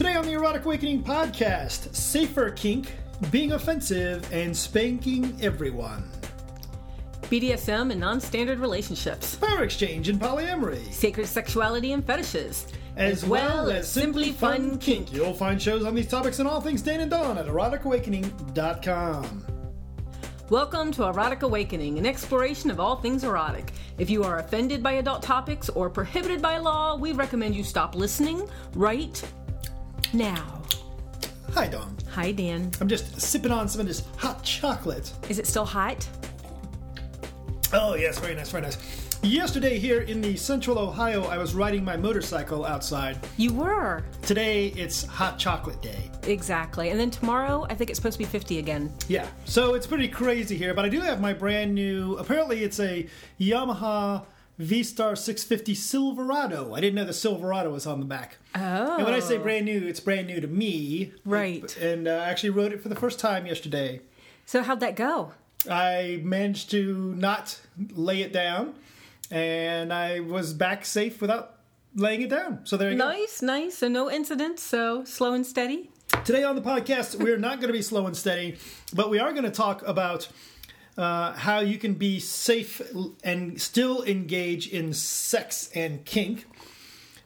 Today on the Erotic Awakening podcast, safer kink, being offensive, and spanking everyone. BDSM and non standard relationships, Power exchange and polyamory, sacred sexuality and fetishes, as, well, as simply fun kink. You'll find shows on these topics and all things Dan and Dawn at eroticawakening.com. Welcome to Erotic Awakening, an exploration of all things erotic. If you are offended by adult topics or prohibited by law, we recommend you stop listening right now. Hi, Dawn. Hi, Dan. I'm just sipping on some of this hot chocolate. Is it still hot? Oh, yes, very nice, very nice. Yesterday, here in the central Ohio, I was riding my motorcycle outside. You were. Today, it's hot chocolate day. Exactly. And then tomorrow, I think it's supposed to be 50 again. Yeah, so it's pretty crazy here, but I do have my brand new, apparently, it's a Yamaha V Star 650 Silverado. I didn't know the Silverado was on the back. Oh. And when I say brand new, it's brand new to me. Right. And uh, I actually rode it for the first time yesterday. So, how'd that go? I managed to not lay it down, and I was back safe without laying it down. So there you go. Nice, nice. So, no incidents. So, slow and steady. Today on the podcast, we're not going to be slow and steady, but we are going to talk about uh, how you can be safe and still engage in sex and kink.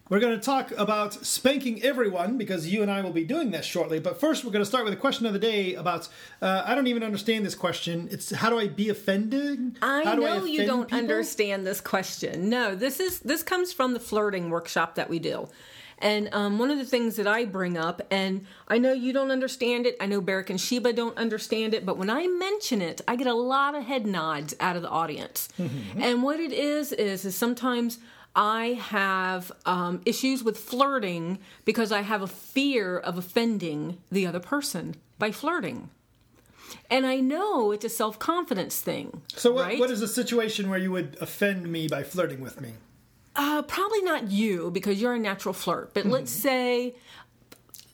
We're going to talk about spanking everyone because you and I will be doing that shortly. But first, we're going to start with a question of the day about uh, I don't even understand this question. It's how do I be offended? I How do know you don't people? understand this question. No, this is this comes from the flirting workshop that we do. And um, one of the things that I bring up, and I know you don't understand it, I know Barrick and Sheba don't understand it, but when I mention it, I get a lot of head nods out of the audience. And what it is, is, is sometimes I have um, issues with flirting because I have a fear of offending the other person by flirting. And I know it's a self confidence thing. So, what, right? what is a situation where you would offend me by flirting with me? Uh, probably not you because you're a natural flirt, but let's say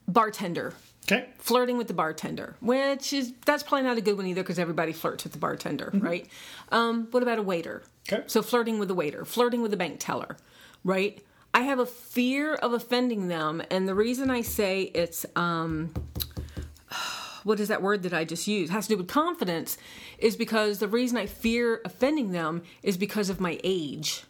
bartender. Okay. Flirting with the bartender, which is that's probably not a good one either because everybody flirts with the bartender, right? Um, what about a waiter? Okay. So flirting with the waiter, flirting with the bank teller, right? I have a fear of offending them, and the reason I say it's um, what is that word that I just used? It has to do with confidence, is because the reason I fear offending them is because of my age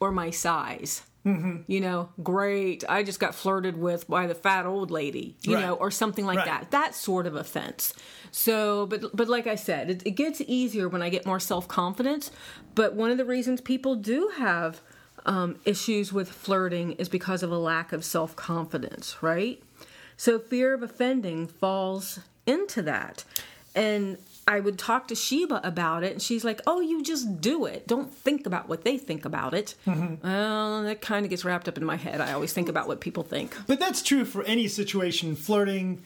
or my size. Mm-hmm. You know, great. I just got flirted with by the fat old lady, you Right. know, or something like Right. that. That sort of offense. So, but but like I said, it, it gets easier when I get more self confidence. But one of the reasons people do have um, issues with flirting is because of a lack of self confidence, right? So fear of offending falls into that. And I would talk to Sheba about it, and she's like, "Oh, you just do it. Don't think about what they think about it." Well, that kind of gets wrapped up in my head. I always think about what people think. But that's true for any situation flirting,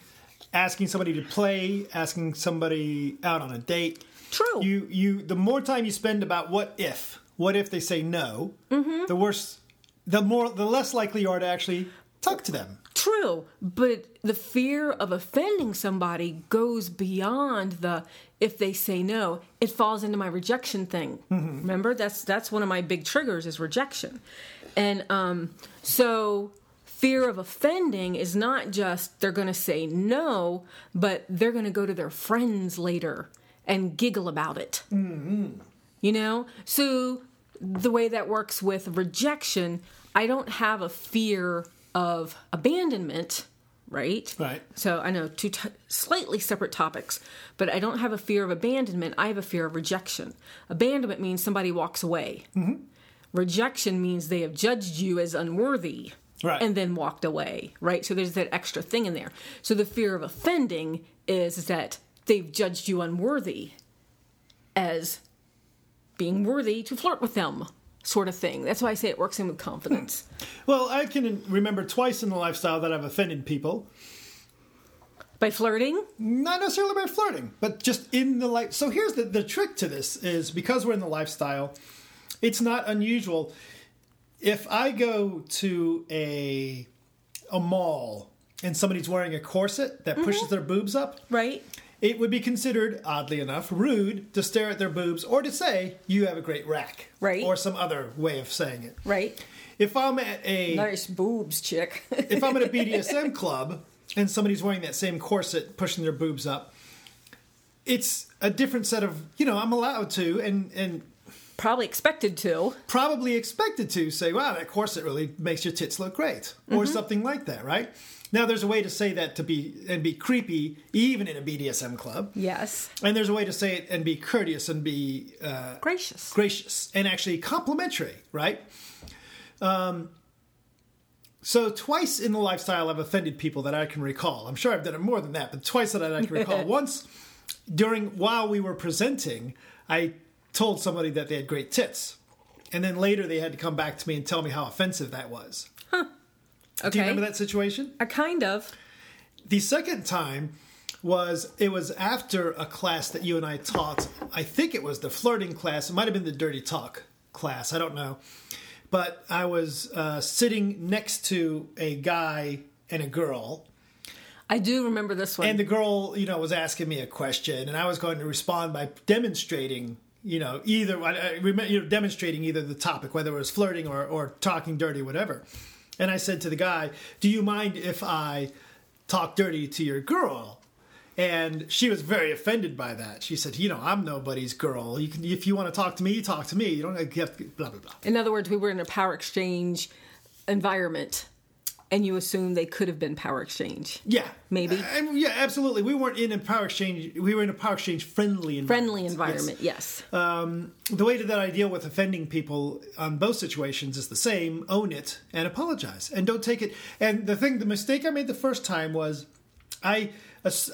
asking somebody to play, asking somebody out on a date. True. You, you, the more time you spend about what if, what if they say no, Mm-hmm. the worse, the more, the less likely you are to actually talk to them. True, but the fear of offending somebody goes beyond the if they say no. It falls into my rejection thing. Remember, that's that's one of my big triggers is rejection, and um, so fear of offending is not just they're going to say no, but they're going to go to their friends later and giggle about it. You know, so the way that works with rejection, I don't have a fear of abandonment, right? Right. So I know two t- slightly separate topics, but I don't have a fear of abandonment. I have a fear of rejection. Abandonment means somebody walks away. Mm-hmm. Rejection means they have judged you as unworthy. Right. And then walked away, right? So there's that extra thing in there. So the fear of offending is that they've judged you unworthy as being worthy to flirt with them, sort of thing. That's why I say it works in with confidence. Well, I can remember twice in the lifestyle that I've offended people. By flirting, Not necessarily by flirting, but just in the life. So here's the, the trick to this is because we're in the lifestyle, it's not unusual. If I go to a a mall and somebody's wearing a corset that mm-hmm. pushes their boobs up, right? It would be considered, oddly enough, rude to stare at their boobs or to say, you have a great rack. Right. Or some other way of saying it. Right. If I'm at a Nice boobs, chick. if I'm at a BDSM club and somebody's wearing that same corset, pushing their boobs up, it's a different set of you know I'm allowed to and and Probably expected to. probably expected to say, wow, that corset really makes your tits look great, or mm-hmm. something like that, right? Now there's a way to say that to be and be creepy even in a BDSM club, Yes. and there's a way to say it and be courteous and be uh, Gracious. gracious and actually complimentary, right? Um, so twice in the lifestyle, I've offended people that I can recall. I'm sure I've done it more than that, but twice that I can recall. Once during while we were presenting, I told somebody that they had great tits, and then later they had to come back to me and tell me how offensive that was. Okay. Do you remember that situation? I kind of. The second time was it was after a class that you and I taught. I think it was the flirting class. It might have been the dirty talk class. I don't know. But I was uh, sitting next to a guy and a girl, I do remember this one. and the girl, you know, was asking me a question, and I was going to respond by demonstrating, you know, either I, I remember, you know, demonstrating either the topic, whether it was flirting or, or talking dirty, whatever. And I said to the guy, "Do you mind if I talk dirty to your girl?" And she was very offended by that. She said, "You know, I'm nobody's girl. You can, if you want to talk to me, talk to me. You don't have to blah blah blah." In other words, we were in a power exchange environment, and you assume they could have been power exchange. Yeah, Maybe. Uh, yeah, absolutely. We weren't in a power exchange. We were in a power exchange friendly environment. Friendly environment, yes. the way that I deal with offending people on both situations is the same. Own it and apologize, and don't take it. And the thing, the mistake I made the first time was, I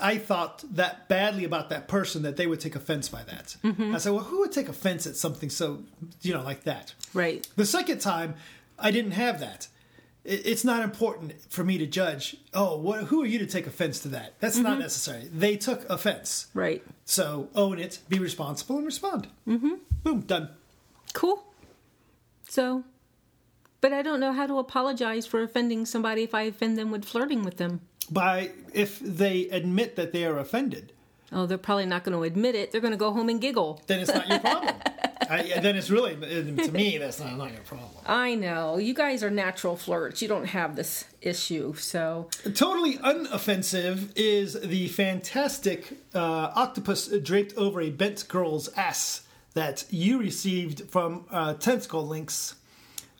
I thought that badly about that person that they would take offense by that. I said, well, who would take offense at something so you know like that? right. The second time, I didn't have that. It- It's not important for me to judge. Oh, what, who are you to take offense to that? That's not necessary. They took offense. Right. So own it, be responsible, and respond. Mm-hmm. Boom, done. Cool. So, but I don't know how to apologize for offending somebody if I offend them with flirting with them. By if they admit that they are offended, Oh, they're probably not going to admit it. They're going to go home and giggle. then it's not your problem. I, then it's really to me that's not, not your problem. I know. You guys are natural flirts. You don't have this issue. So, Totally unoffensive is the fantastic uh, octopus draped over a bent girl's ass that you received from uh, Tentacle Links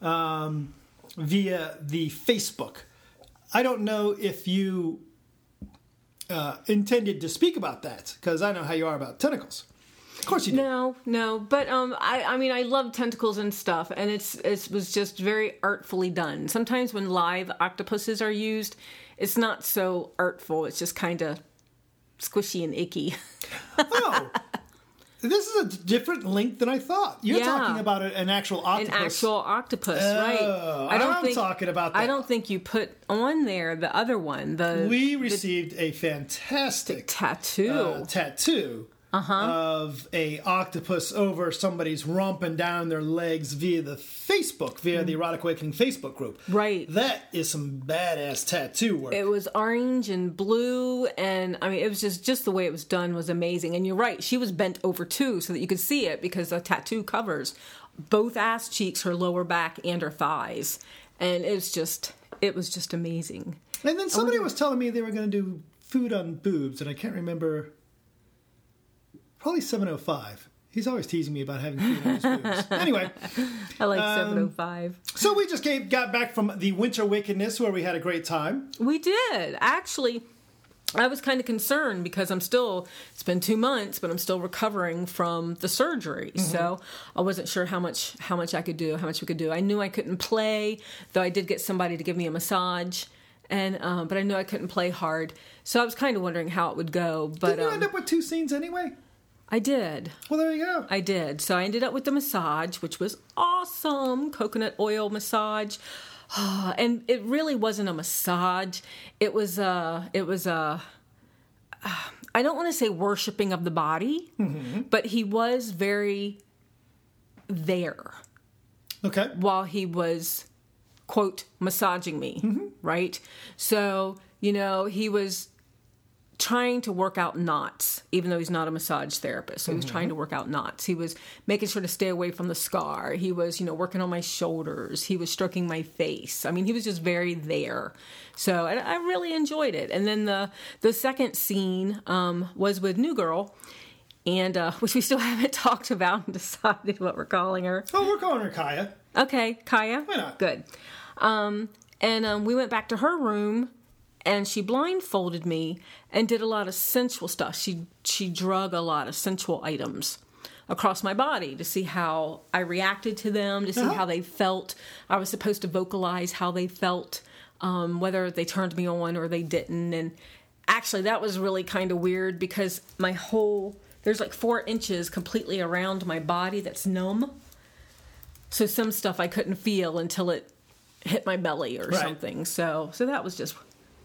um, via the Facebook. I don't know if you uh, intended to speak about that because I know how you are about tentacles. Of course you do. no, no, but um I I mean I love tentacles and stuff and it's it was just very artfully done. Sometimes when live octopuses are used, it's not so artful. It's just kind of squishy and icky. Oh, this is a different link than I thought. You're Yeah. talking about an actual octopus. An actual octopus, Oh, right? I don't I'm think talking about I don't think you put on there the other one, the we received a fantastic tattoo. uh, tattoo Uh-huh. of a octopus over somebody's romping down their legs via the Facebook, via the Erotic Awakening Facebook group. Mm. Right. That is some badass tattoo work. it was orange and blue and i mean it was just just the way it was done was amazing and you're right she was bent over too so that you could see it because the tattoo covers both ass cheeks her lower back and her thighs and it's just it was just amazing and then somebody was telling me they were going to do food on boobs, and I can't remember. Probably 705. He's always teasing me about having on his boobs. Anyway, i like Um, 705 so we just came, got back from the Winter Wickedness where we had a great time. we did actually I was kind of concerned because I'm still, it's been two months, but I'm still recovering from the surgery. So I wasn't sure how much, how much I could do, how much we could do. I knew I couldn't play, though I did get somebody to give me a massage. And, um, but I knew I couldn't play hard. So I was kind of wondering how it would go, but, Didn't you um, end up with two scenes anyway? I did. Well, there you go. I did. So I ended up with the massage, which was awesome. Coconut oil massage. and it really wasn't a massage. It was a it was a uh, I don't want to say worshiping of the body, mm-hmm. but he was very there Okay. while he was quote massaging me mm-hmm. right so you know he was trying to work out knots, even though he's not a massage therapist. So he was Mm-hmm. trying to work out knots. He was making sure to stay away from the scar. He was, you know, working on my shoulders. He was stroking my face. I mean, he was just very there. So I, I really enjoyed it. And then the the second scene um, was with New Girl. And uh, which we still haven't talked about and decided what we're calling her. Oh, we're calling her Kaya. Okay, Kaya. Why not? Good. Um, and um, we went back to her room, and she blindfolded me and did a lot of sensual stuff. She she drug a lot of sensual items across my body to see how I reacted to them, to see Uh-huh. how they felt. I was supposed to vocalize how they felt, um, whether they turned me on or they didn't. And actually, that was really kind of weird because my whole there's like four inches completely around my body that's numb. So some stuff I couldn't feel until it hit my belly or Right. something. So so that was just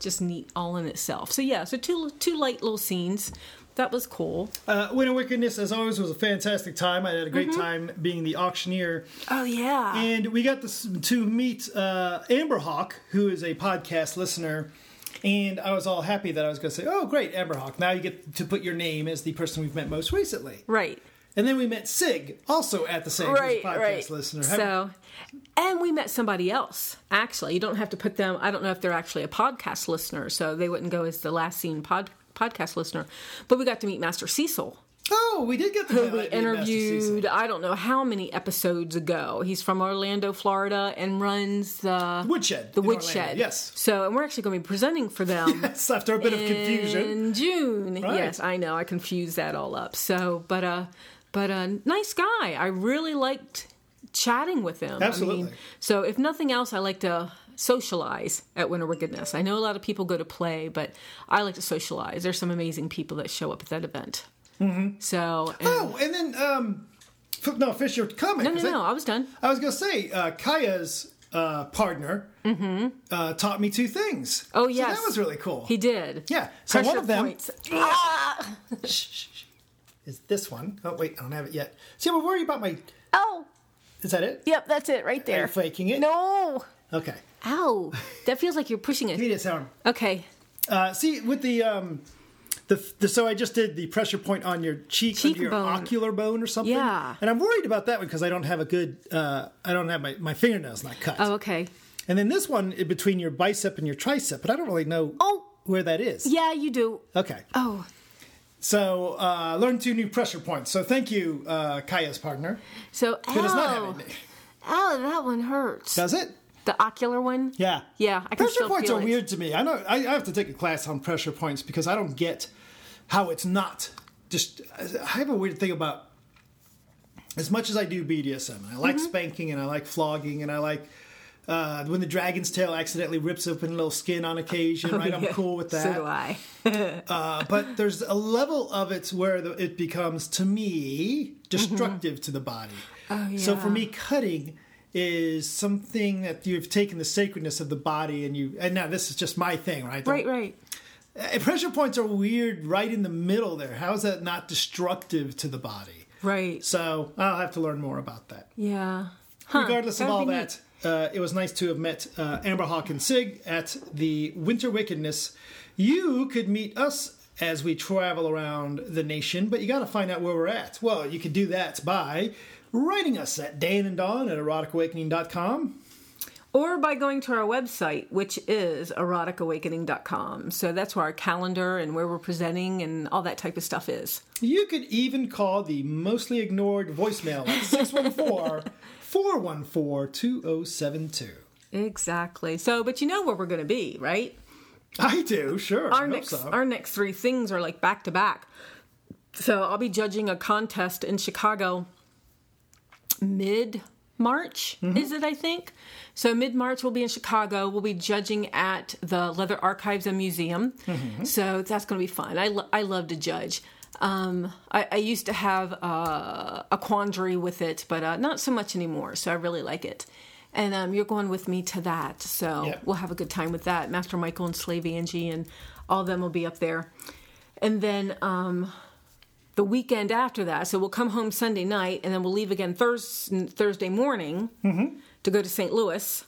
just neat all in itself. So yeah, so two two light little scenes. That was cool. Uh, Winter Wickedness, as always, was a fantastic time. I had a great Mm-hmm. time being the auctioneer. Oh yeah. And we got this, to meet uh, Amber Hawk, who is a podcast listener. And I was all happy that I was going to say, oh, great, Amber Hawk. Now you get to put your name as the person we've met most recently. right. And then we met Sig, also at the same Right, podcast right. listener. So, and we met somebody else. Actually, you don't have to put them. I don't know if they're actually a podcast listener, so they wouldn't go as the last seen pod, podcast listener. But we got to meet Master Cecil, oh, we did get the who we interviewed. I don't know how many episodes ago. He's from Orlando, Florida, and runs the Woodshed. The in Orlando, Woodshed. Yes. So, and we're actually going to be presenting for them. Yes, after a bit of confusion. in June. Right. Yes, I know. I confused that all up. So, but uh, but uh, nice guy. I really liked chatting with him. I Absolutely. mean, so if nothing else, I like to socialize at Winter Wickedness. I know a lot of people go to play, but I like to socialize. There's some amazing people that show up at that event. Mm-hmm. So, and- Oh, and then, um, no, Fisher comment. no, no, I- no. I was done. I was going to say, uh, Kaya's uh, partner uh, taught me two things. Mm-hmm. Oh, So yes. that was really cool. He did. yeah. So one of them. Ah! Is this one. Oh, wait, I don't have it yet. See, I'm worried about my. Oh, Is that it? yep, that's it right Are there. you faking it? No. Okay. Ow. That feels like you're pushing Give it. me this arm. Okay. Uh, see, with the. Um, the, the, so I just did the pressure point on your cheek, under your Cheekbone. ocular bone or something. Yeah. And I'm worried about that one because I don't have a good, uh, I don't have my, my fingernails not cut. Oh, okay. And then this one between your bicep and your tricep, but I don't really know Oh. where that is. Yeah, you do. Okay. Oh, So uh, learn two new pressure points. So thank you, uh, Kaya's partner. so Who does not have it. ow, that one hurts. Does it? the ocular one. Yeah. Yeah, I can pressure points are it. weird to me. I know I, I have to take a class on pressure points because I don't get how it's not just. I have a weird thing about as much as I do BDSM. I like Mm-hmm. spanking and I like flogging and I like. Uh, when the dragon's tail accidentally rips open a little skin on occasion, right? I'm Oh, cool with that. So do I. Uh, but there's a level of it where the, it becomes, to me, destructive to the body. Oh, yeah. So for me, cutting is something that you've taken the sacredness of the body and you. And now this is just my thing, right? Right, right. Uh, Pressure points are weird, right in the middle there. How is that not destructive to the body? Right. So I'll have to learn more about that. Yeah. Huh, Regardless of that'd all be that, uh, it was nice to have met uh, Amber Hawk and Sig at the Winter Wickedness. You could meet us as we travel around the nation, but you got to find out where we're at. Well, you could do that by writing us at Dan and Dawn at eroticawakening.com. Or by going to our website, which is eroticawakening.com. So that's where our calendar and where we're presenting and all that type of stuff is. You could even call the mostly ignored voicemail at 614 414 2072. Exactly. So, but you know where we're going to be, right? I do, sure. Our next so. our next three things are like back to back. So I'll be judging a contest in Chicago mid March, Mm-hmm. is it? I think. So mid March we'll be in Chicago. We'll be judging at the Leather Archives and Museum. Mm-hmm. So that's going to be fun. I lo- I love to judge. Um, I, I used to have uh, a quandary with it, but uh, not so much anymore. So I really like it. And um, you're going with me to that, so Yep. we'll have a good time with that. Master Michael and Slave Angie and all of them will be up there. And then um, the weekend after that, so we'll come home Sunday night, and then we'll leave again Thurs Thursday morning to go to St. Louis.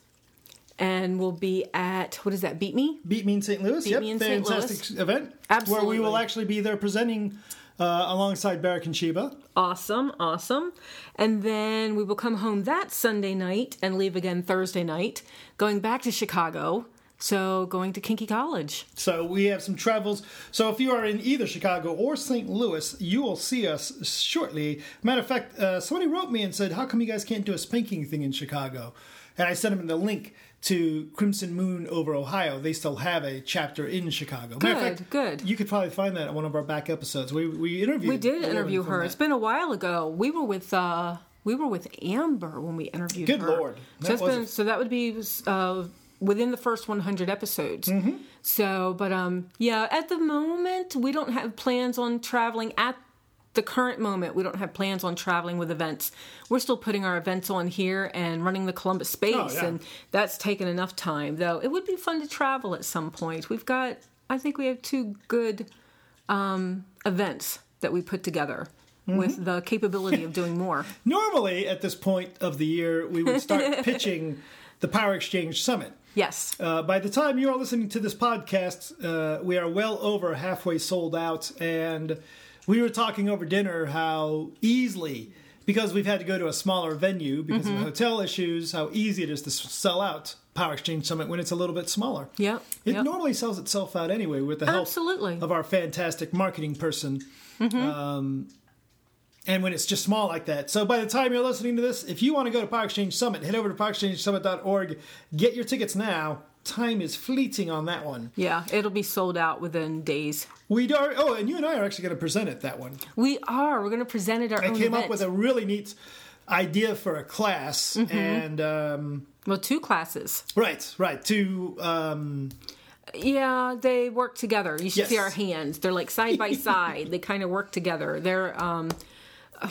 and we'll be at what is that? Beat Me. Beat Me in St. Louis. yep, Me in St. fantastic event. Absolutely, Where we will actually be there presenting uh, alongside Barrick and Sheba. Awesome, awesome. And then we will come home that Sunday night and leave again Thursday night, going back to Chicago. So going to Kinky College. So we have some travels. So if you are in either Chicago or St. Louis, you will see us shortly. Matter of fact, uh, somebody wrote me and said, "How come you guys can't do a spanking thing in Chicago?" And I sent them the link to Crimson Moon over Ohio. They still have a chapter in Chicago. Matter Good, fact, good. You could probably find that on one of our back episodes. We we interviewed. We did interview her. that. It's been a while ago. We were with uh we were with Amber when we interviewed Good her. Good lord. That So was been so that would be uh within the first 100 episodes. Mm-hmm. So, but um yeah, at the moment we don't have plans on traveling at the current moment we don't have plans on traveling with events we're still putting our events on here and running the columbus space Oh, yeah. and that's taken enough time though it would be fun to travel at some point we've got i think we have two good um, events that we put together Mm-hmm. with the capability of doing more Normally, at this point of the year, we would start pitching the Power Exchange Summit. yes Uh, by the time you are listening to this podcast, uh, we are well over halfway sold out, and we were talking over dinner how easily, because we've had to go to a smaller venue because Mm-hmm. of hotel issues, how easy it is to sell out Power Exchange Summit when it's a little bit smaller. Yep, It yep. normally sells itself out anyway with the help Absolutely. of our fantastic marketing person. Mm-hmm. Um, and when it's just small like that. So by the time you're listening to this, if you want to go to Power Exchange Summit, head over to powerexchangesummit.org. Get your tickets now. Time is fleeting on that one. yeah it'll be sold out within days We are. Oh, and you and I are actually going to present at that one. we are we're going to present it our I came event. up with a really neat idea for a class, Mm-hmm. and um, well two classes right, right Two. um, Yeah, they work together. You should Yes. see our hands. They're like side by side. They kind of work together. They're um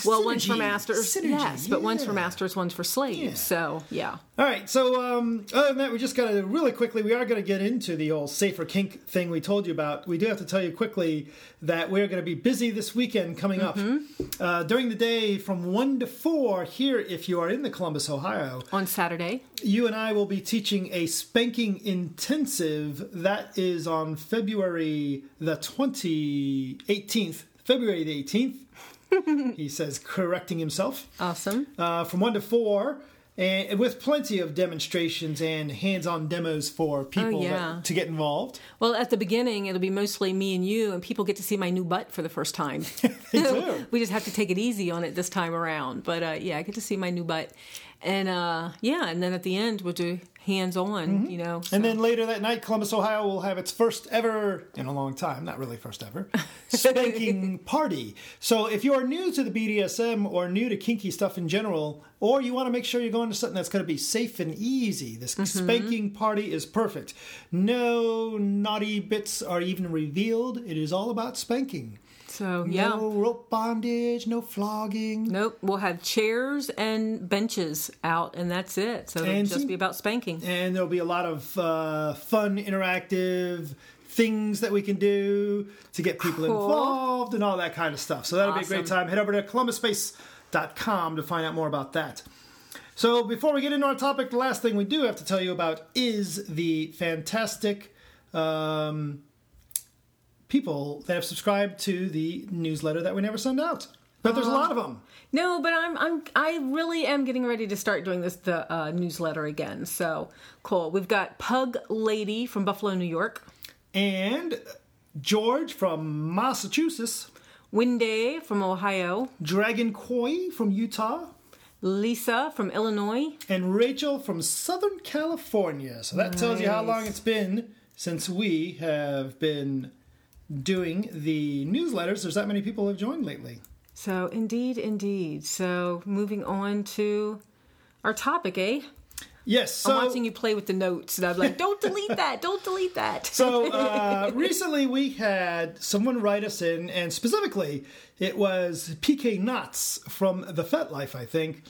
well, one's for masters. Synergy, yes, but one's for masters, one's for slaves. Yeah. So, yeah. All right. So, um, other than that, we just got to really quickly. We are going to get into the old safer kink thing we told you about. We do have to tell you quickly that we're going to be busy this weekend coming up uh, during the day from one to four here. If you are in the Columbus, Ohio, On Saturday. you and I will be teaching a spanking intensive. That is on February the twenty eighteenth. February the eighteenth. he says, correcting himself Awesome. uh, from one to four, and with plenty of demonstrations and hands-on demos for people Oh, yeah. that, to get involved. Well, at the beginning, it'll be mostly me and you, and people get to see my new butt for the first time. They do. we just have to take it easy on it this time around. But uh, yeah, I get to see my new butt. And uh, yeah, and then at the end, we'll do hands on, you know. so- And then later that night, Columbus, Ohio will have its first ever, in a long time, not really first ever, spanking party. So if you are new to the BDSM or new to kinky stuff in general, or you want to make sure you're going to something that's going to be safe and easy, this spanking party is perfect. No naughty bits are even revealed. It is all about spanking. So yeah. No rope bondage, no flogging. Nope, we'll have chairs and benches out, and that's it. So it'll And just be about spanking. and there'll be a lot of uh, fun, interactive things that we can do to get people Cool. involved and all that kind of stuff. So that'll be a great time. Head over to columbuspace.com to find out more about that. So before we get into our topic, the last thing we do have to tell you about is the fantastic um, people that have subscribed to the newsletter that we never send out. But there's a lot of them. No, but I'm I'm I really am getting ready to start doing this the uh, newsletter again. So cool. We've got Pug Lady from Buffalo, New York. And George from Massachusetts. Winday from Ohio, Dragon Koi from Utah, Lisa from Illinois, and Rachel from Southern California. So that tells you how long it's been since we have been doing the newsletters. There's that many people have joined lately. So indeed, indeed. So moving on to our topic, eh? Yes, so I'm watching you play with the notes, and I'm like, don't delete that, don't delete that. so uh, recently we had someone write us in, and specifically it was PK Knots from the FetLife, I think,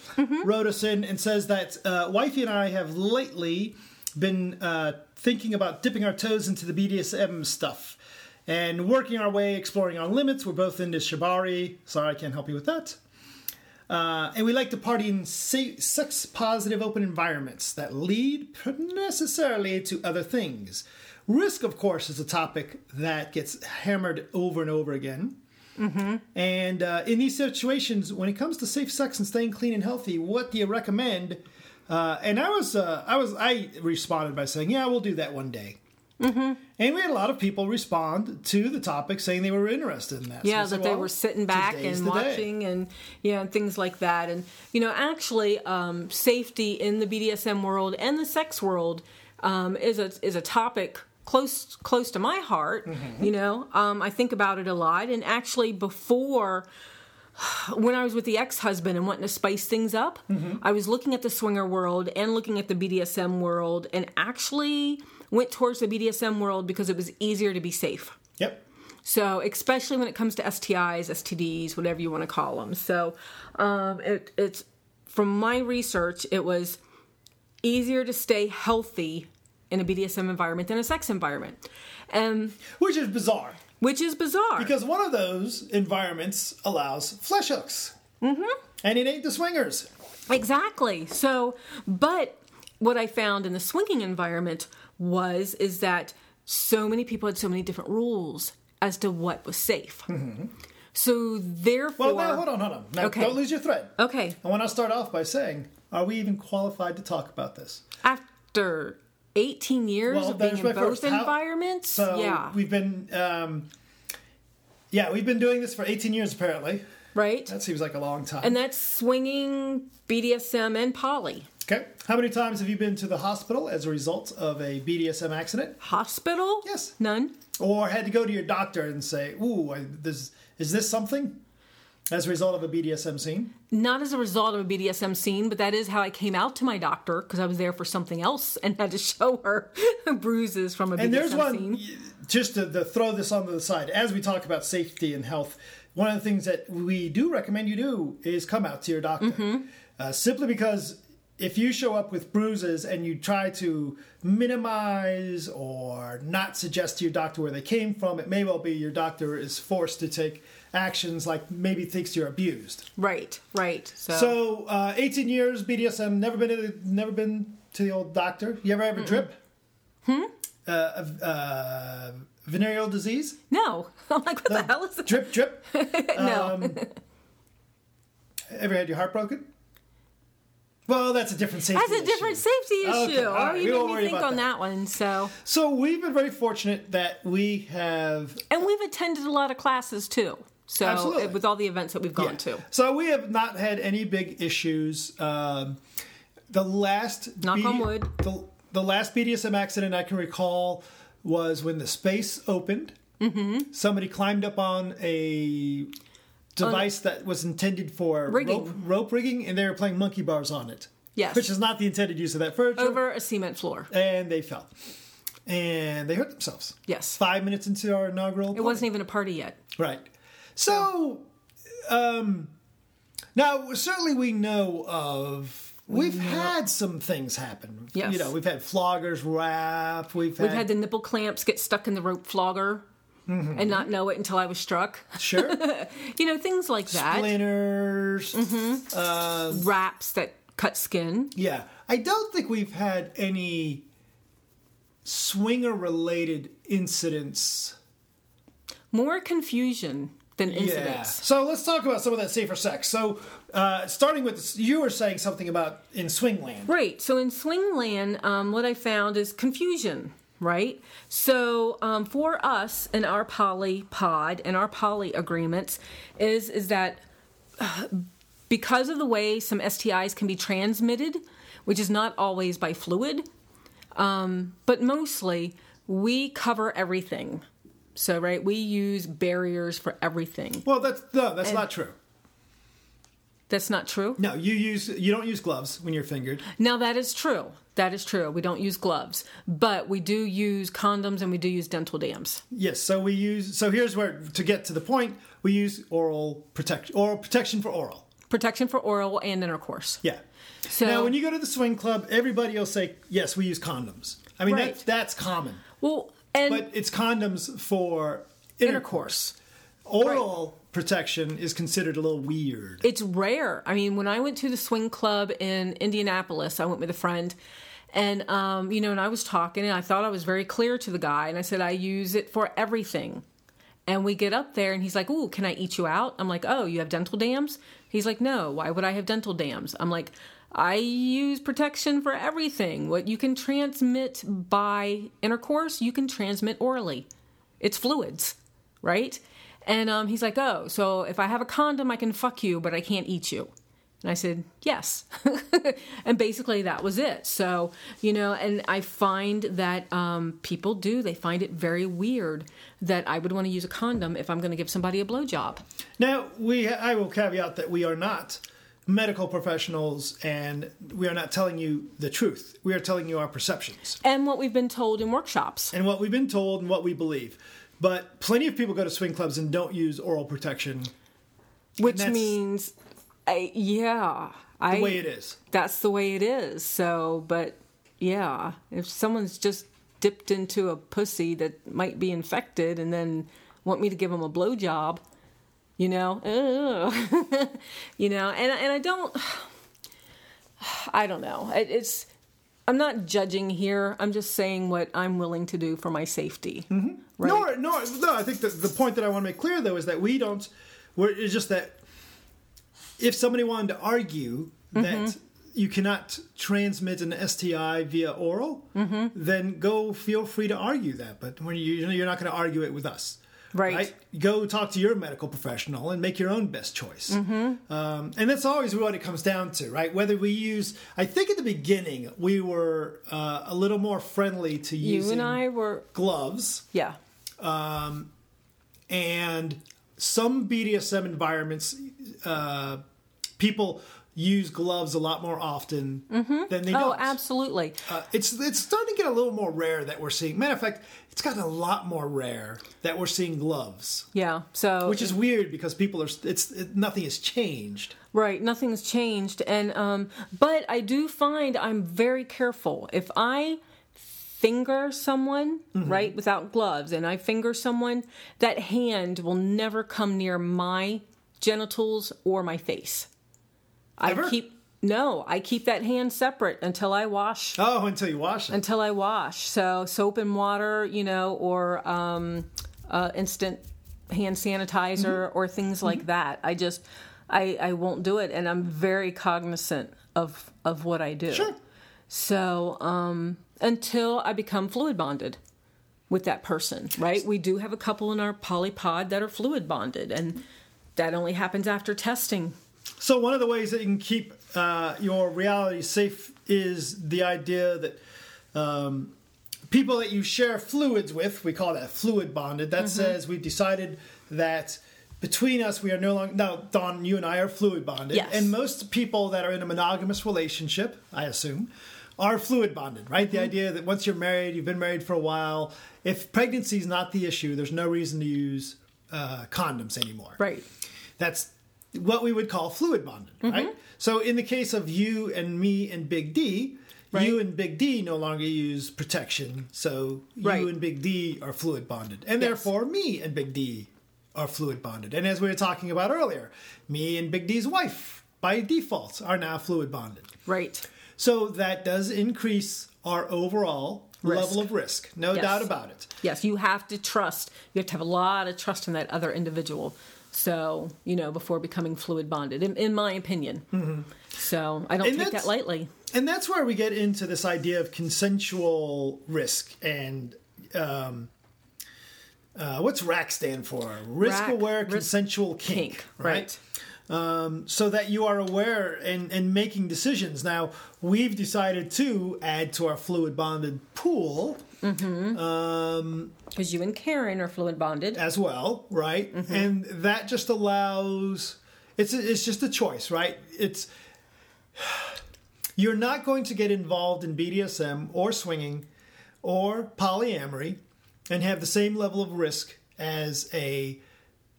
wrote us in and says that uh, Wifey and I have lately been uh, thinking about dipping our toes into the BDSM stuff and working our way, exploring our limits. We're both into Shibari. Sorry, I can't help you with that. Uh, and we like to party in sex positive open environments that lead necessarily to other things. Risk, of course, is a topic that gets hammered over and over again. Mm-hmm. And uh, in these situations, when it comes to safe sex and staying clean and healthy, what do you recommend? Uh, and I was, uh, I was, I responded by saying, "Yeah, we'll do that one day." Mm-hmm. And we had a lot of people respond to the topic saying they were interested in that. So Yeah, said, that they "Well, were sitting back and the day." watching and yeah, and things like that. And you know, actually, um, safety in the BDSM world and the sex world um, is a is a topic close close to my heart. Mm-hmm. You know, um, I think about it a lot. And actually, before when I was with the ex husband and wanting to spice things up, Mm-hmm. I was looking at the swinger world and looking at the BDSM world, and actually went towards the BDSM world because it was easier to be safe. Yep. So, especially when it comes to STIs, STDs, whatever you want to call them. So, um, it, it's from my research, it was easier to stay healthy in a BDSM environment than a sex environment, and Which is bizarre which is bizarre. because one of those environments allows flesh hooks, mm-hmm. and it ain't the swingers. Exactly. So, but what I found in the swinging environment was is that so many people had so many different rules as to what was safe. So therefore, Mm-hmm. Well, now hold on, hold on. Now, Okay. don't lose your thread. okay, I want to start off by saying, are we even qualified to talk about this? after 18 years Well, of being in both first. How- environments, So yeah, we've been, um, yeah, we've been doing this for 18 years apparently. right. That seems like a long time. and that's swinging, BDSM, and poly. Okay, how many times have you been to the hospital as a result of a BDSM accident, Hospital? Yes. None. or had to go to your doctor and say, "Ooh, I, this is this something?" As a result of a BDSM scene. Not as a result of a BDSM scene, but that is how I came out to my doctor because I was there for something else and had to show her bruises from a BDSM. And BDSM there's one, scene. just to, to throw this on the side, as we talk about safety and health, one of the things that we do recommend you do is come out to your doctor. Mm-hmm. Uh, simply because if you show up with bruises and you try to minimize or not suggest to your doctor where they came from, it may well be your doctor is forced to take actions like maybe thinks you're abused. Right, right. So, So, uh, 18 years BDSM, never been to, never been to the old doctor. You ever have a drip? Hmm. Uh, uh, venereal disease. no. I'm like, what the hell is that? Drip, drip. no. Um, ever had your heart broken? Well, that's a different safety. Issue. That's a different issue. safety issue. Okay, all oh, right, we you won't made me think on that. that. one. So, So we've been very fortunate that we have and we've attended a lot of classes too. So, Absolutely. with all the events that we've gone Yeah. to. So we have not had any big issues. Um, the last Knock on wood. The, the last BDSM accident I can recall was when the space opened. Mm-hmm. Somebody climbed up on a device that was intended for Rigging. rope, rope rigging, and they were playing monkey bars on it. Yes. which is not the intended use of that furniture. Over a cement floor. and they fell, and they hurt themselves. Yes. Five minutes into our inaugural, It wasn't even a party yet. Right. So, um, now certainly we know of. We've had some things happen. Yes. You know, we've had floggers rap. We've had, We've had the nipple clamps get stuck in the rope flogger Mm-hmm. and not know it until I was struck. sure You know, things like that. splinters. Wraps that cut skin. Yeah, I don't think we've had any swinger related incidents. More confusion than Yeah. incidents. So let's talk about some of that safer sex. So, uh, starting with you were saying something about in swingland. Right. So in Swingland, um, what I found is confusion. Right. So um, for us in our poly pod and our poly agreements is is that because of the way some STIs can be transmitted, which is not always by fluid, um, but mostly we cover everything. So right, we use barriers for everything. Well, that's no, that's not true. That's not true. No, you use you don't use gloves when you're fingered. Now that is true. That is true. We don't use gloves, but we do use condoms and we do use dental dams. Yes, so we use so here's where to get to the point, we use oral protection oral protection for oral. Protection for oral and intercourse. Yeah. So now when you go to the swing club, everybody will say, "Yes, we use condoms." I mean, Right. that, that's common. well, and But it's condoms for intercourse. Intercourse. Oral protection is considered a little weird. It's rare. I mean, when I went to the swing club in Indianapolis, I went with a friend. And, um, you know, and I was talking and I thought I was very clear to the guy. And I said, I use it for everything. And we get up there and he's like, Ooh, can I eat you out? I'm like, Oh, you have dental dams? He's like, No, why would I have dental dams? I'm like, I use protection for everything. What you can transmit by intercourse, you can transmit orally. It's fluids, right? And um, he's like, Oh, so if I have a condom, I can fuck you, but I can't eat you. And I said, yes. and basically that was it. So, you know, and I find that um, people do, they find it very weird that I would want to use a condom if I'm going to give somebody a blowjob. Now, we I will caveat that we are not medical professionals and we are not telling you the truth. We are telling you our perceptions And what we've been told in workshops. and what we've been told and what we believe. But plenty of people go to swing clubs and don't use oral protection Which means, I, yeah. I, way it is. that's the way it is. So, but yeah, if someone's just dipped into a pussy that might be infected and then want me to give them a blowjob, you know, you know, and and I don't, I don't know. It, it's I'm not judging here. I'm just saying what I'm willing to do for my safety. Mm-hmm. Right. Nor, nor, no. I think that the point that I want to make clear though is that we don't. We're, it's just that if somebody wanted to argue that Mm-hmm. you cannot transmit an STI via oral, Mm-hmm. then go feel free to argue that. But when you you know, you're not going to argue it with us. Right. Go talk to your medical professional and make your own best choice. Mm-hmm. Um, and that's always what it comes down to, right? Whether we use, I think at the beginning we were uh, a little more friendly to You using and I were, gloves yeah, and some BDSM environments, uh, people use gloves a lot more often than they oh, don't. absolutely. Uh, it's it's starting to get a little more rare that we're seeing. Matter of fact, it's gotten a lot more rare that we're seeing gloves, Yeah. So which is weird because people are. It's it, nothing has changed. Right, nothing's changed, and um, but I do find I'm very careful if I finger someone right without gloves, and I finger someone, that hand will never come near my genitals or my face. Ever? I keep no, I keep that hand separate until I wash Oh, until you wash it. until I wash. So soap and water, you know, or um, uh, instant hand sanitizer or things like that. I just I, I won't do it, and I'm very cognizant of of what I do. Sure. So um, until I become fluid bonded with that person, right? We do have a couple in our polypod that are fluid bonded, and that only happens after testing. So one of the ways that you can keep uh, your reality safe is the idea that um, people that you share fluids with, we call that fluid bonded. That says we've decided that between us we are no longer now. Dawn, you and I are fluid bonded, Yes. and most people that are in a monogamous relationship, I assume, are fluid bonded. Right? The idea that once you're married, you've been married for a while. If pregnancy is not the issue, there's no reason to use uh, condoms anymore. Right. That's what we would call fluid bonded, Mm-hmm. right? So in the case of you and me and Big D, Right. you and Big D no longer use protection. So Right. you and Big D are fluid bonded. And therefore me and Big D are fluid bonded. And as we were talking about earlier, me and Big D's wife by default are now fluid bonded. Right. So that does increase our overall Risk. level of risk. No Yes. doubt about it. Yes, you have to trust. You have to have a lot of trust in that other individual. So, you know, before becoming fluid bonded, in, in my opinion. So I don't And take that lightly. and that's where we get into this idea of consensual risk and um, uh, what's RACK stand for? Risk aware risk- consensual kink, Kink, right? Um, so that you are aware and, and making decisions. Now we've decided to add to our fluid bonded pool Mm-hmm. Um, because you and Karen are fluid bonded. as well, right? Mm-hmm. And that just allows it's it's just a choice, right? It's you're not going to get involved in BDSM or swinging or polyamory and have the same level of risk as a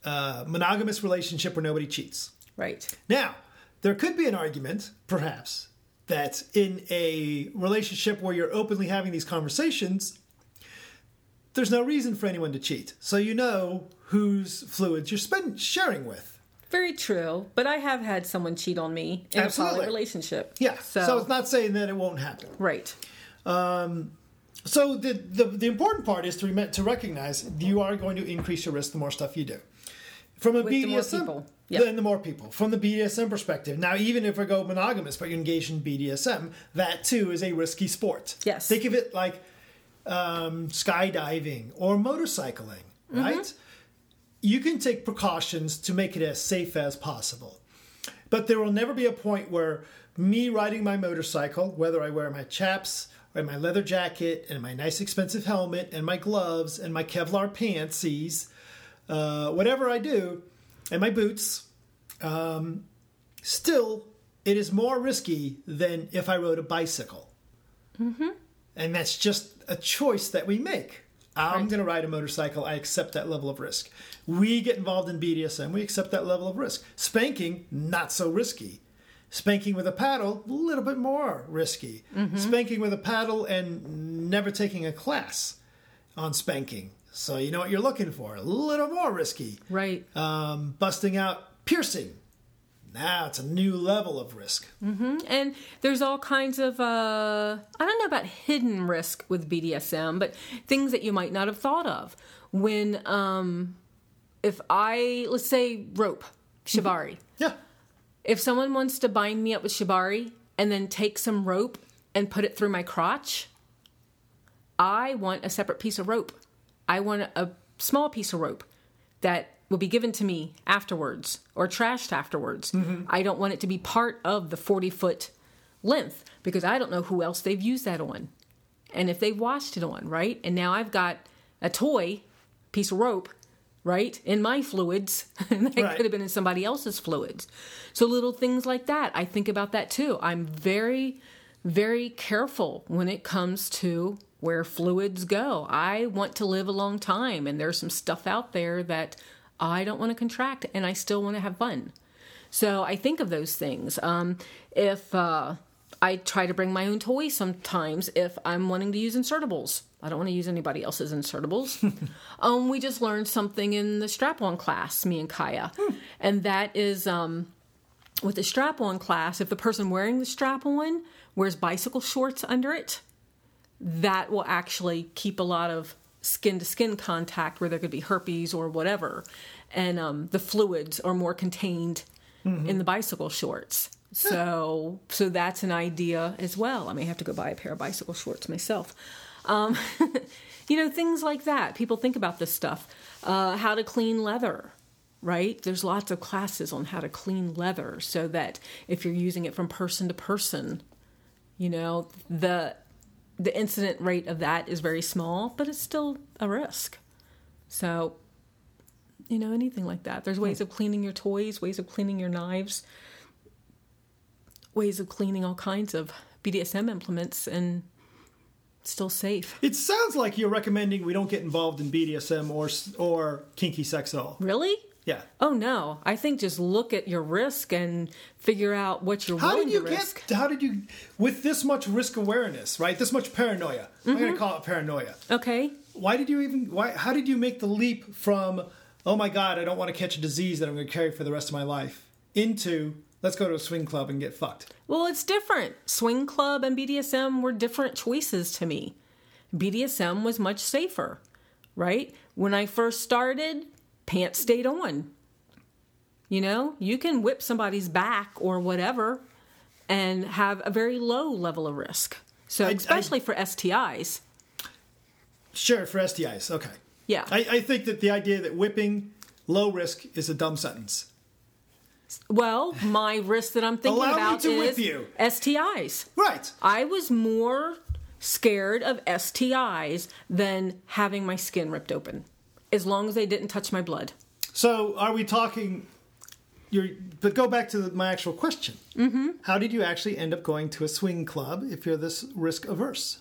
uh, monogamous relationship where nobody cheats. Right. Now, there could be an argument, perhaps, that in a relationship where you're openly having these conversations, there's no reason for anyone to cheat. So you know whose fluids you're spend, sharing with. Very true, but I have had someone cheat on me in Absolutely. a poly relationship. Yeah. So, So, it's not saying that it won't happen. right. Um, so the, the the important part is to to recognize you are going to increase your risk the more stuff you do. From a With BDSM. Yep. then the more people. From the BDSM perspective, now even if we go monogamous, but you engage in BDSM, that too is a risky sport. Yes. Think of it like um, skydiving or motorcycling, Mm-hmm. right? You can take precautions to make it as safe as possible. But there will never be a point where me riding my motorcycle, whether I wear my chaps or my leather jacket and my nice expensive helmet and my gloves and my Kevlar pantsies, uh, whatever I do, and my boots, um, still it is more risky than if I rode a bicycle. Mm-hmm. And that's just a choice that we make. I'm going to ride a motorcycle. I accept that level of risk. We get involved in BDSM. We accept that level of risk. Spanking, not so risky. Spanking with a paddle, a little bit more risky. Spanking with a paddle and never taking a class on spanking. So you know what you're looking for. A little more risky. Right. Um, busting out piercing. Now it's a new level of risk. And there's all kinds of, uh, I don't know about hidden risk with BDSM, but things that you might not have thought of. When, um, if I, let's say, rope, shibari. Yeah. If someone wants to bind me up with shibari and then take some rope and put it through my crotch, I want a separate piece of rope. I want a, small piece of rope that will be given to me afterwards or trashed afterwards. Mm-hmm. I don't want it to be part of the 40 foot length because I don't know who else they've used that on. And if they've washed it on, right? And now I've got a toy piece of rope, right, in my fluids, and that Right. could have been in somebody else's fluids. So little things like that, I think about that too. I'm very, very careful when it comes to where fluids go. I want to live a long time, and there's some stuff out there that I don't want to contract, and I still want to have fun. So I think of those things. Um, if uh, I try to bring my own toys sometimes, if I'm wanting to use insertables, I don't want to use anybody else's insertables. um, we just learned something in the strap-on class, me and Kaya, and that is um, with the strap-on class. If the person wearing the strap-on wears bicycle shorts under it, that will actually keep a lot of skin to skin contact where there could be herpes or whatever. And um, the fluids are more contained in the bicycle shorts. So, so that's an idea as well. I may have to go buy a pair of bicycle shorts myself. Um, you know, things like that. People think about this stuff. Uh, how to clean leather, right? There's lots of classes on how to clean leather so that if you're using it from person to person, you know, the the incident rate of that is very small, but it's still a risk. So, you know, anything like that. There's ways hmm. of cleaning your toys, ways of cleaning your knives, ways of cleaning all kinds of BDSM implements and still safe. It sounds like you're recommending we don't get involved in BDSM or or kinky sex at all. Really? Yeah. Oh no! I think just look at your risk and figure out what you're How did you get? How did you, with this much risk awareness, right? This much paranoia. I'm Mm-hmm. going to call it paranoia. Okay. Why did you even? Why? How did you make the leap from, oh my God, I don't want to catch a disease that I'm going to carry for the rest of my life, into let's go to a swing club and get fucked? Well, it's different. Swing club and BDSM were different choices to me. BDSM was much safer, right? When I first started, pants stayed on. You know, you can whip somebody's back or whatever and have a very low level of risk. So, I- I- especially for STIs. Sure, for STIs. Okay. Yeah. I, I think that the idea that whipping low risk is a dumb sentence. well, my risk that I'm thinking Allow about is you. STIs. Right. I was more scared of STIs than having my skin ripped open, as long as they didn't touch my blood. So are we talking? You're, but go back to the, my actual question. Mm-hmm. How did you actually end up going to a swing club if you're this risk averse?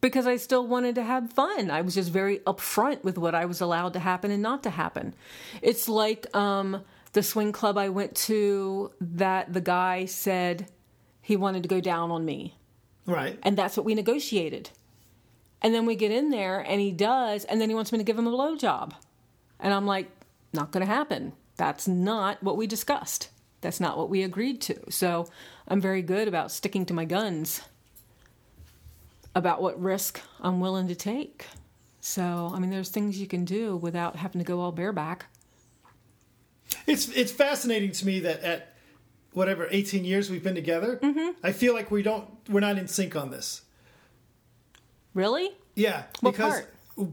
Because I still wanted to have fun. I was just very upfront with what I was allowed to happen and not to happen. It's like um, the swing club I went to that the guy said he wanted to go down on me. Right. And that's what we negotiated. And then we get in there and he does, and then he wants me to give him a blowjob. And I'm like, not going to happen. That's not what we discussed. That's not what we agreed to. So I'm very good about sticking to my guns about what risk I'm willing to take. So, I mean, there's things you can do without having to go all bareback. It's it's fascinating to me that at whatever 18 years we've been together, mm-hmm. I feel like we don't we're not in sync on this. Really? Yeah, What because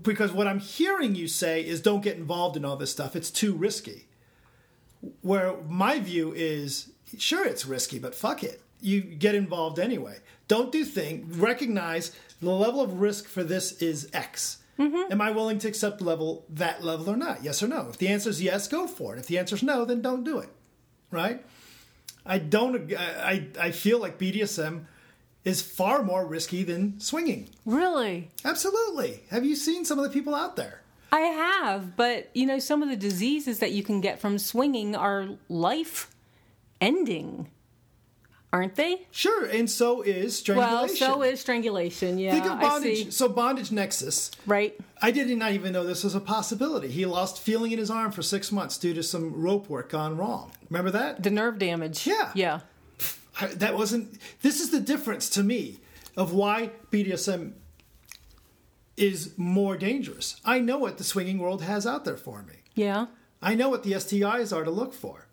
because what I'm hearing you say is don't get involved in all this stuff. It's too risky. Where my view is sure it's risky, but fuck it. You get involved anyway. Don't do thing. Recognize the level of risk for this is X. Mm-hmm. Am I willing to accept level that level or not? Yes or no. If the answer is yes, go for it. If the answer is no, then don't do it. Right? I don't. I I feel like BDSM is far more risky than swinging. Really? Absolutely. Have you seen some of the people out there? I have, but you know, some of the diseases that you can get from swinging are life ending, aren't they? Sure, and so is strangulation. Well, so is strangulation. Yeah, Think of bondage. So bondage nexus. Right. I did not even know this was a possibility. He lost feeling in his arm for six months due to some rope work gone wrong. Remember that? The nerve damage. Yeah. Yeah. I, that wasn't. This is the difference to me of why BDSM is more dangerous. I know what the swinging world has out there for me. Yeah. I know what the STIs are to look for.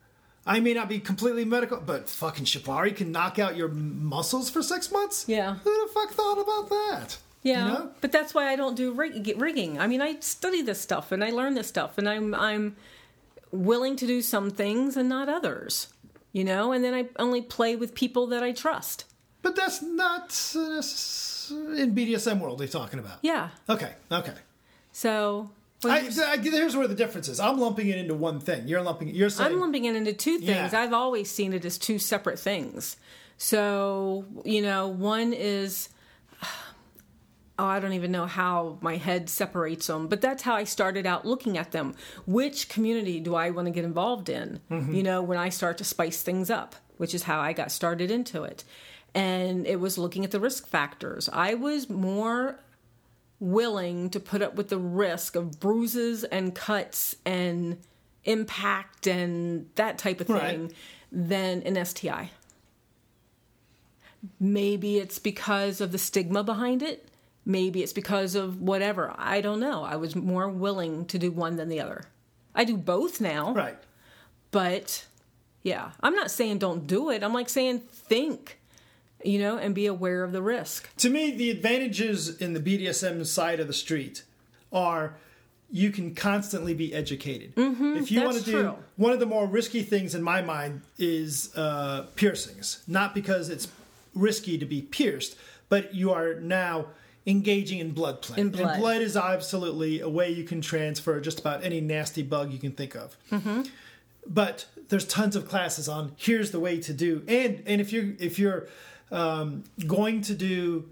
I may not be completely medical, but fucking Shibari can knock out your muscles for six months? Yeah. Who the fuck thought about that? Yeah, You know? but that's why I don't do rig- rigging. I mean, I study this stuff and I learn this stuff, and I'm I'm willing to do some things and not others. You know, and then I only play with people that I trust. But that's not uh, in BDSM world they're talking about. Yeah. Okay, okay. So I, I, here's where the difference is. I'm lumping it into one thing. You're lumping. You're saying I'm lumping it into two things. Yeah. I've always seen it as two separate things. So, you know, one is oh, I don't even know how my head separates them, but that's how I started out looking at them. Which community do I want to get involved in? Mm-hmm. You know, when I start to spice things up, which is how I got started into it. And it was looking at the risk factors. I was more willing to put up with the risk of bruises and cuts and impact and that type of Right. thing than an STI. Maybe it's because of the stigma behind it. Maybe it's because of whatever. I don't know. I was more willing to do one than the other. I do both now. right. But yeah, I'm not saying don't do it. I'm like saying think, you know, and be aware of the risk. To me, the advantages in the BDSM side of the street are you can constantly be educated. if you want to do true. one of the more risky things in my mind is uh, piercings, not because it's risky to be pierced, but you are now engaging in blood play. In blood. And blood is absolutely a way you can transfer just about any nasty bug you can think of. Mm-hmm. But there's tons of classes on here's the way to do, and and if you're if you're um, going to do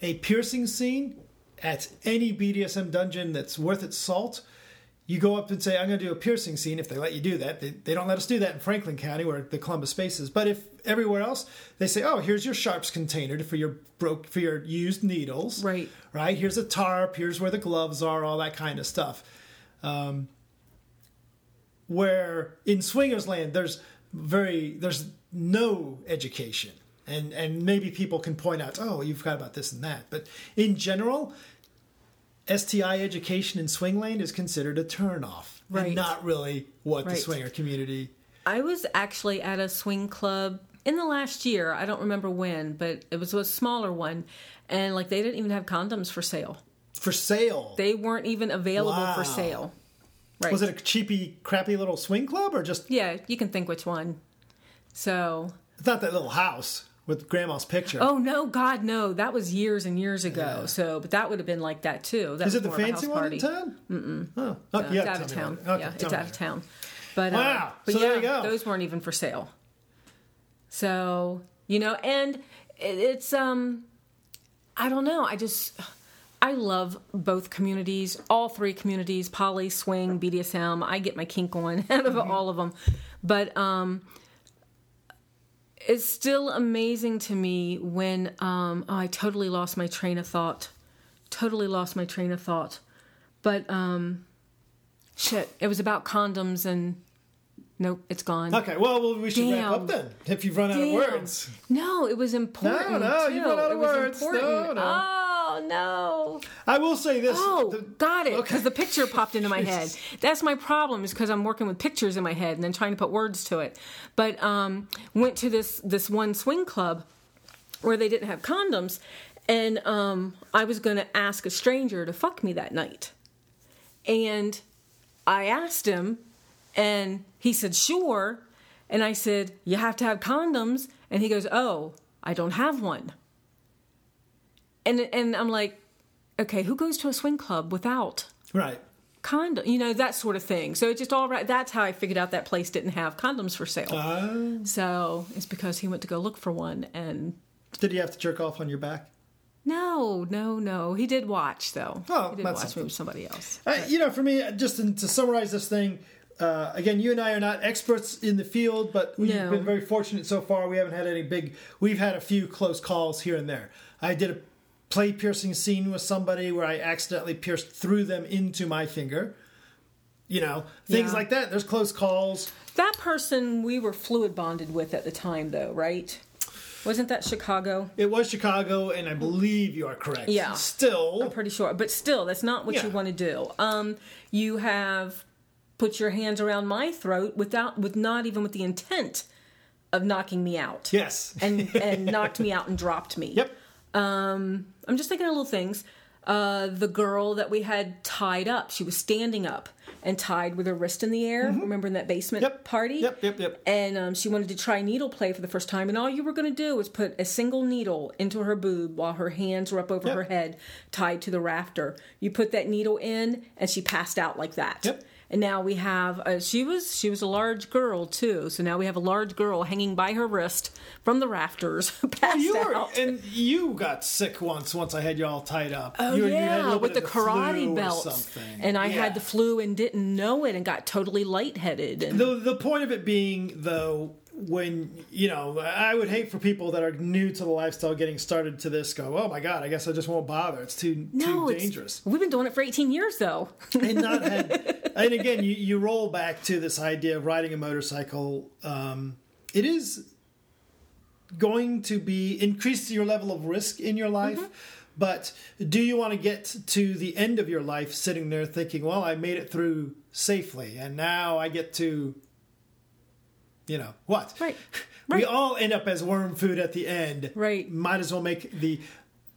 a piercing scene at any BDSM dungeon that's worth its salt, you go up and say, I'm going to do a piercing scene if they let you do that. They, they don't let us do that in Franklin County where the Columbus space is. But if everywhere else, they say, oh, here's your sharps container for your broke for your used needles. Right. Right. Here's a tarp. Here's where the gloves are. All that kind of stuff. Um, where in swingers land, there's very there's no education. And, and maybe people can point out, oh, you've got about this and that. But in general, STI education in swingland is considered a turnoff, Right. and not really what the swinger community. I was actually at a swing club in the last year. I don't remember when, but it was a smaller one. And like they didn't even have condoms for sale. For sale, They weren't even available Wow. for sale. Right. was it a cheapy, crappy little swing club, or just Yeah, you can think which one. So, it's not that little house with grandma's picture? oh no, God no, that was years and years ago. So, but that would have been like that too. That is it the fancy one party. in town? Mm-mm. Oh, oh, No, yeah, it's out of town. Okay, yeah, it's out of town. But Wow. uh, but So yeah, there you go. those weren't even for sale. So you know, and it, it's um, I don't know. I just I love both communities, all three communities: poly, swing, BDSM. I get my kink on out of Mm-hmm. all of them, but um. It's still amazing to me when um, oh, I totally lost my train of thought totally lost my train of thought. But um shit, it was about condoms and nope, it's gone. Okay, well, well we should Damn. wrap up then. If you've run out of words. No, it was important. no, no, you run out of It was words. No, important. no. Oh no. I will say this. Oh, the- got it. okay. Because the picture popped into my head. That's my problem. Is because I'm working with pictures in my head and then trying to put words to it. But um, went to this this one swing club where they didn't have condoms, and um, I was going to ask a stranger to fuck me that night, and I asked him, and he said sure, and I said you have to have condoms, and he goes oh I don't have one, and and I'm like okay, who goes to a swing club without Right. condom? You know that sort of thing. So it just all right. That's how I figured out that place didn't have condoms for sale. Uh, so it's because he went to go look for one, and did he have to jerk off on your back? no, no, no. He did watch though. Oh, he did that's watch with somebody else. Uh, you know, for me, just to, to summarize this thing, uh, again, you and I are not experts in the field, but we've No. been very fortunate so far. We haven't had any big. We've had a few close calls here and there. I did a play piercing scene with somebody where I accidentally pierced through them into my finger. You know, things Yeah. like that. There's close calls. That person we were fluid bonded with at the time, though, right? Wasn't that Chicago? It was Chicago, and I believe you are correct. Yeah. Still, I'm pretty sure, but still, that's not what you want to do. Um, you have put your hands around my throat without, with not even with the intent of knocking me out. yes. and and knocked me out and dropped me. yep. Um, I'm just thinking of little things. Uh, the girl that we had tied up, she was standing up and tied with her wrist in the air. Remember in that basement Mm-hmm. Yep. party? Yep, yep, yep. And um, she wanted to try needle play for the first time, and all you were going to do was put a single needle into her boob while her hands were up over Yep. her head, tied to the rafter. You put that needle in, and she passed out like that. Yep. And now we have uh, she was she was a large girl too. So now we have a large girl hanging by her wrist from the rafters, passed You were, out. and you got sick once. Once I had you all tied up. Oh you, you yeah, little with the karate belt, and I Yeah. had the flu and didn't know it, and got totally lightheaded. And The the point of it being though, when you know, I would hate for people that are new to the lifestyle getting started to this go, oh my god, I guess I just won't bother. It's too no, too it's- dangerous. We've been doing it for 18 years though. and not had, and again, you, you roll back to this idea of riding a motorcycle. Um, it is going to be increase your level of risk in your life. But do you want to get to the end of your life sitting there thinking, well, I made it through safely and now I get to, you know, what? Right. right. We all end up as worm food at the end. Right. Might as well make the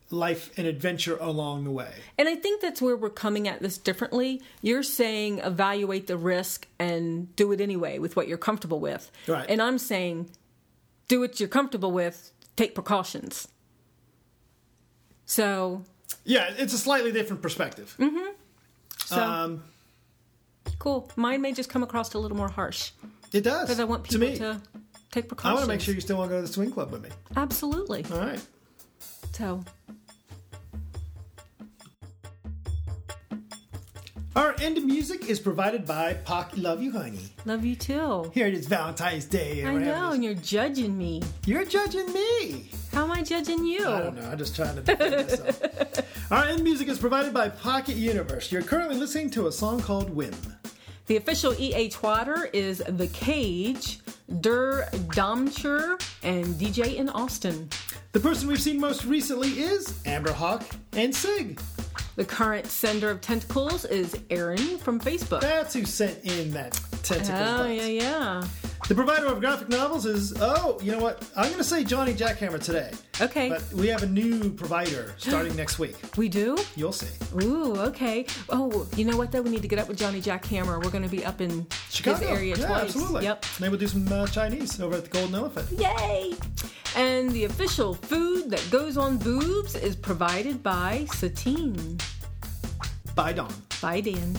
life an adventure along the way. And I think that's where we're coming at this differently. You're saying evaluate the risk and do it anyway with what you're comfortable with. Right. And I'm saying do what you're comfortable with, take precautions. So, Yeah, it's a slightly different perspective. Mm hmm. So Um, cool. Mine may just come across a little more harsh it does. because I want to people me. to, take precautions. I want to make sure you still want to go to the swing club with me. Absolutely. All right. So, Our end music is provided by Pocky Love You Honey. love you too. Here it is Valentine's Day. and I know, and you're judging me. You're judging me. How am I judging you? I don't know. I'm just trying to defend myself. Our end music is provided by Pocket Universe. You're currently listening to a song called Whim. The official EA Twatter is The Cage, Der Domcher, and DJ in Austin. The person we've seen most recently is Amber Hawk and Sig. The current sender of tentacles is Aaron from Facebook. That's who sent in that tentacle. Oh, bite. yeah, yeah. The provider of graphic novels is, oh, you know what? I'm going to say Johnny Jackhammer today. Okay. But we have a new provider starting next week. we do? You'll see. Ooh, okay. Oh, you know what, though? We need to get up with Johnny Jackhammer. We're going to be up in Chicago. his area yeah, twice. absolutely. Yep. Maybe we'll do some uh, Chinese over at the Golden Elephant. Yay! And the official food that goes on boobs is provided by Satine. Bye, Dawn. Bye, Dan.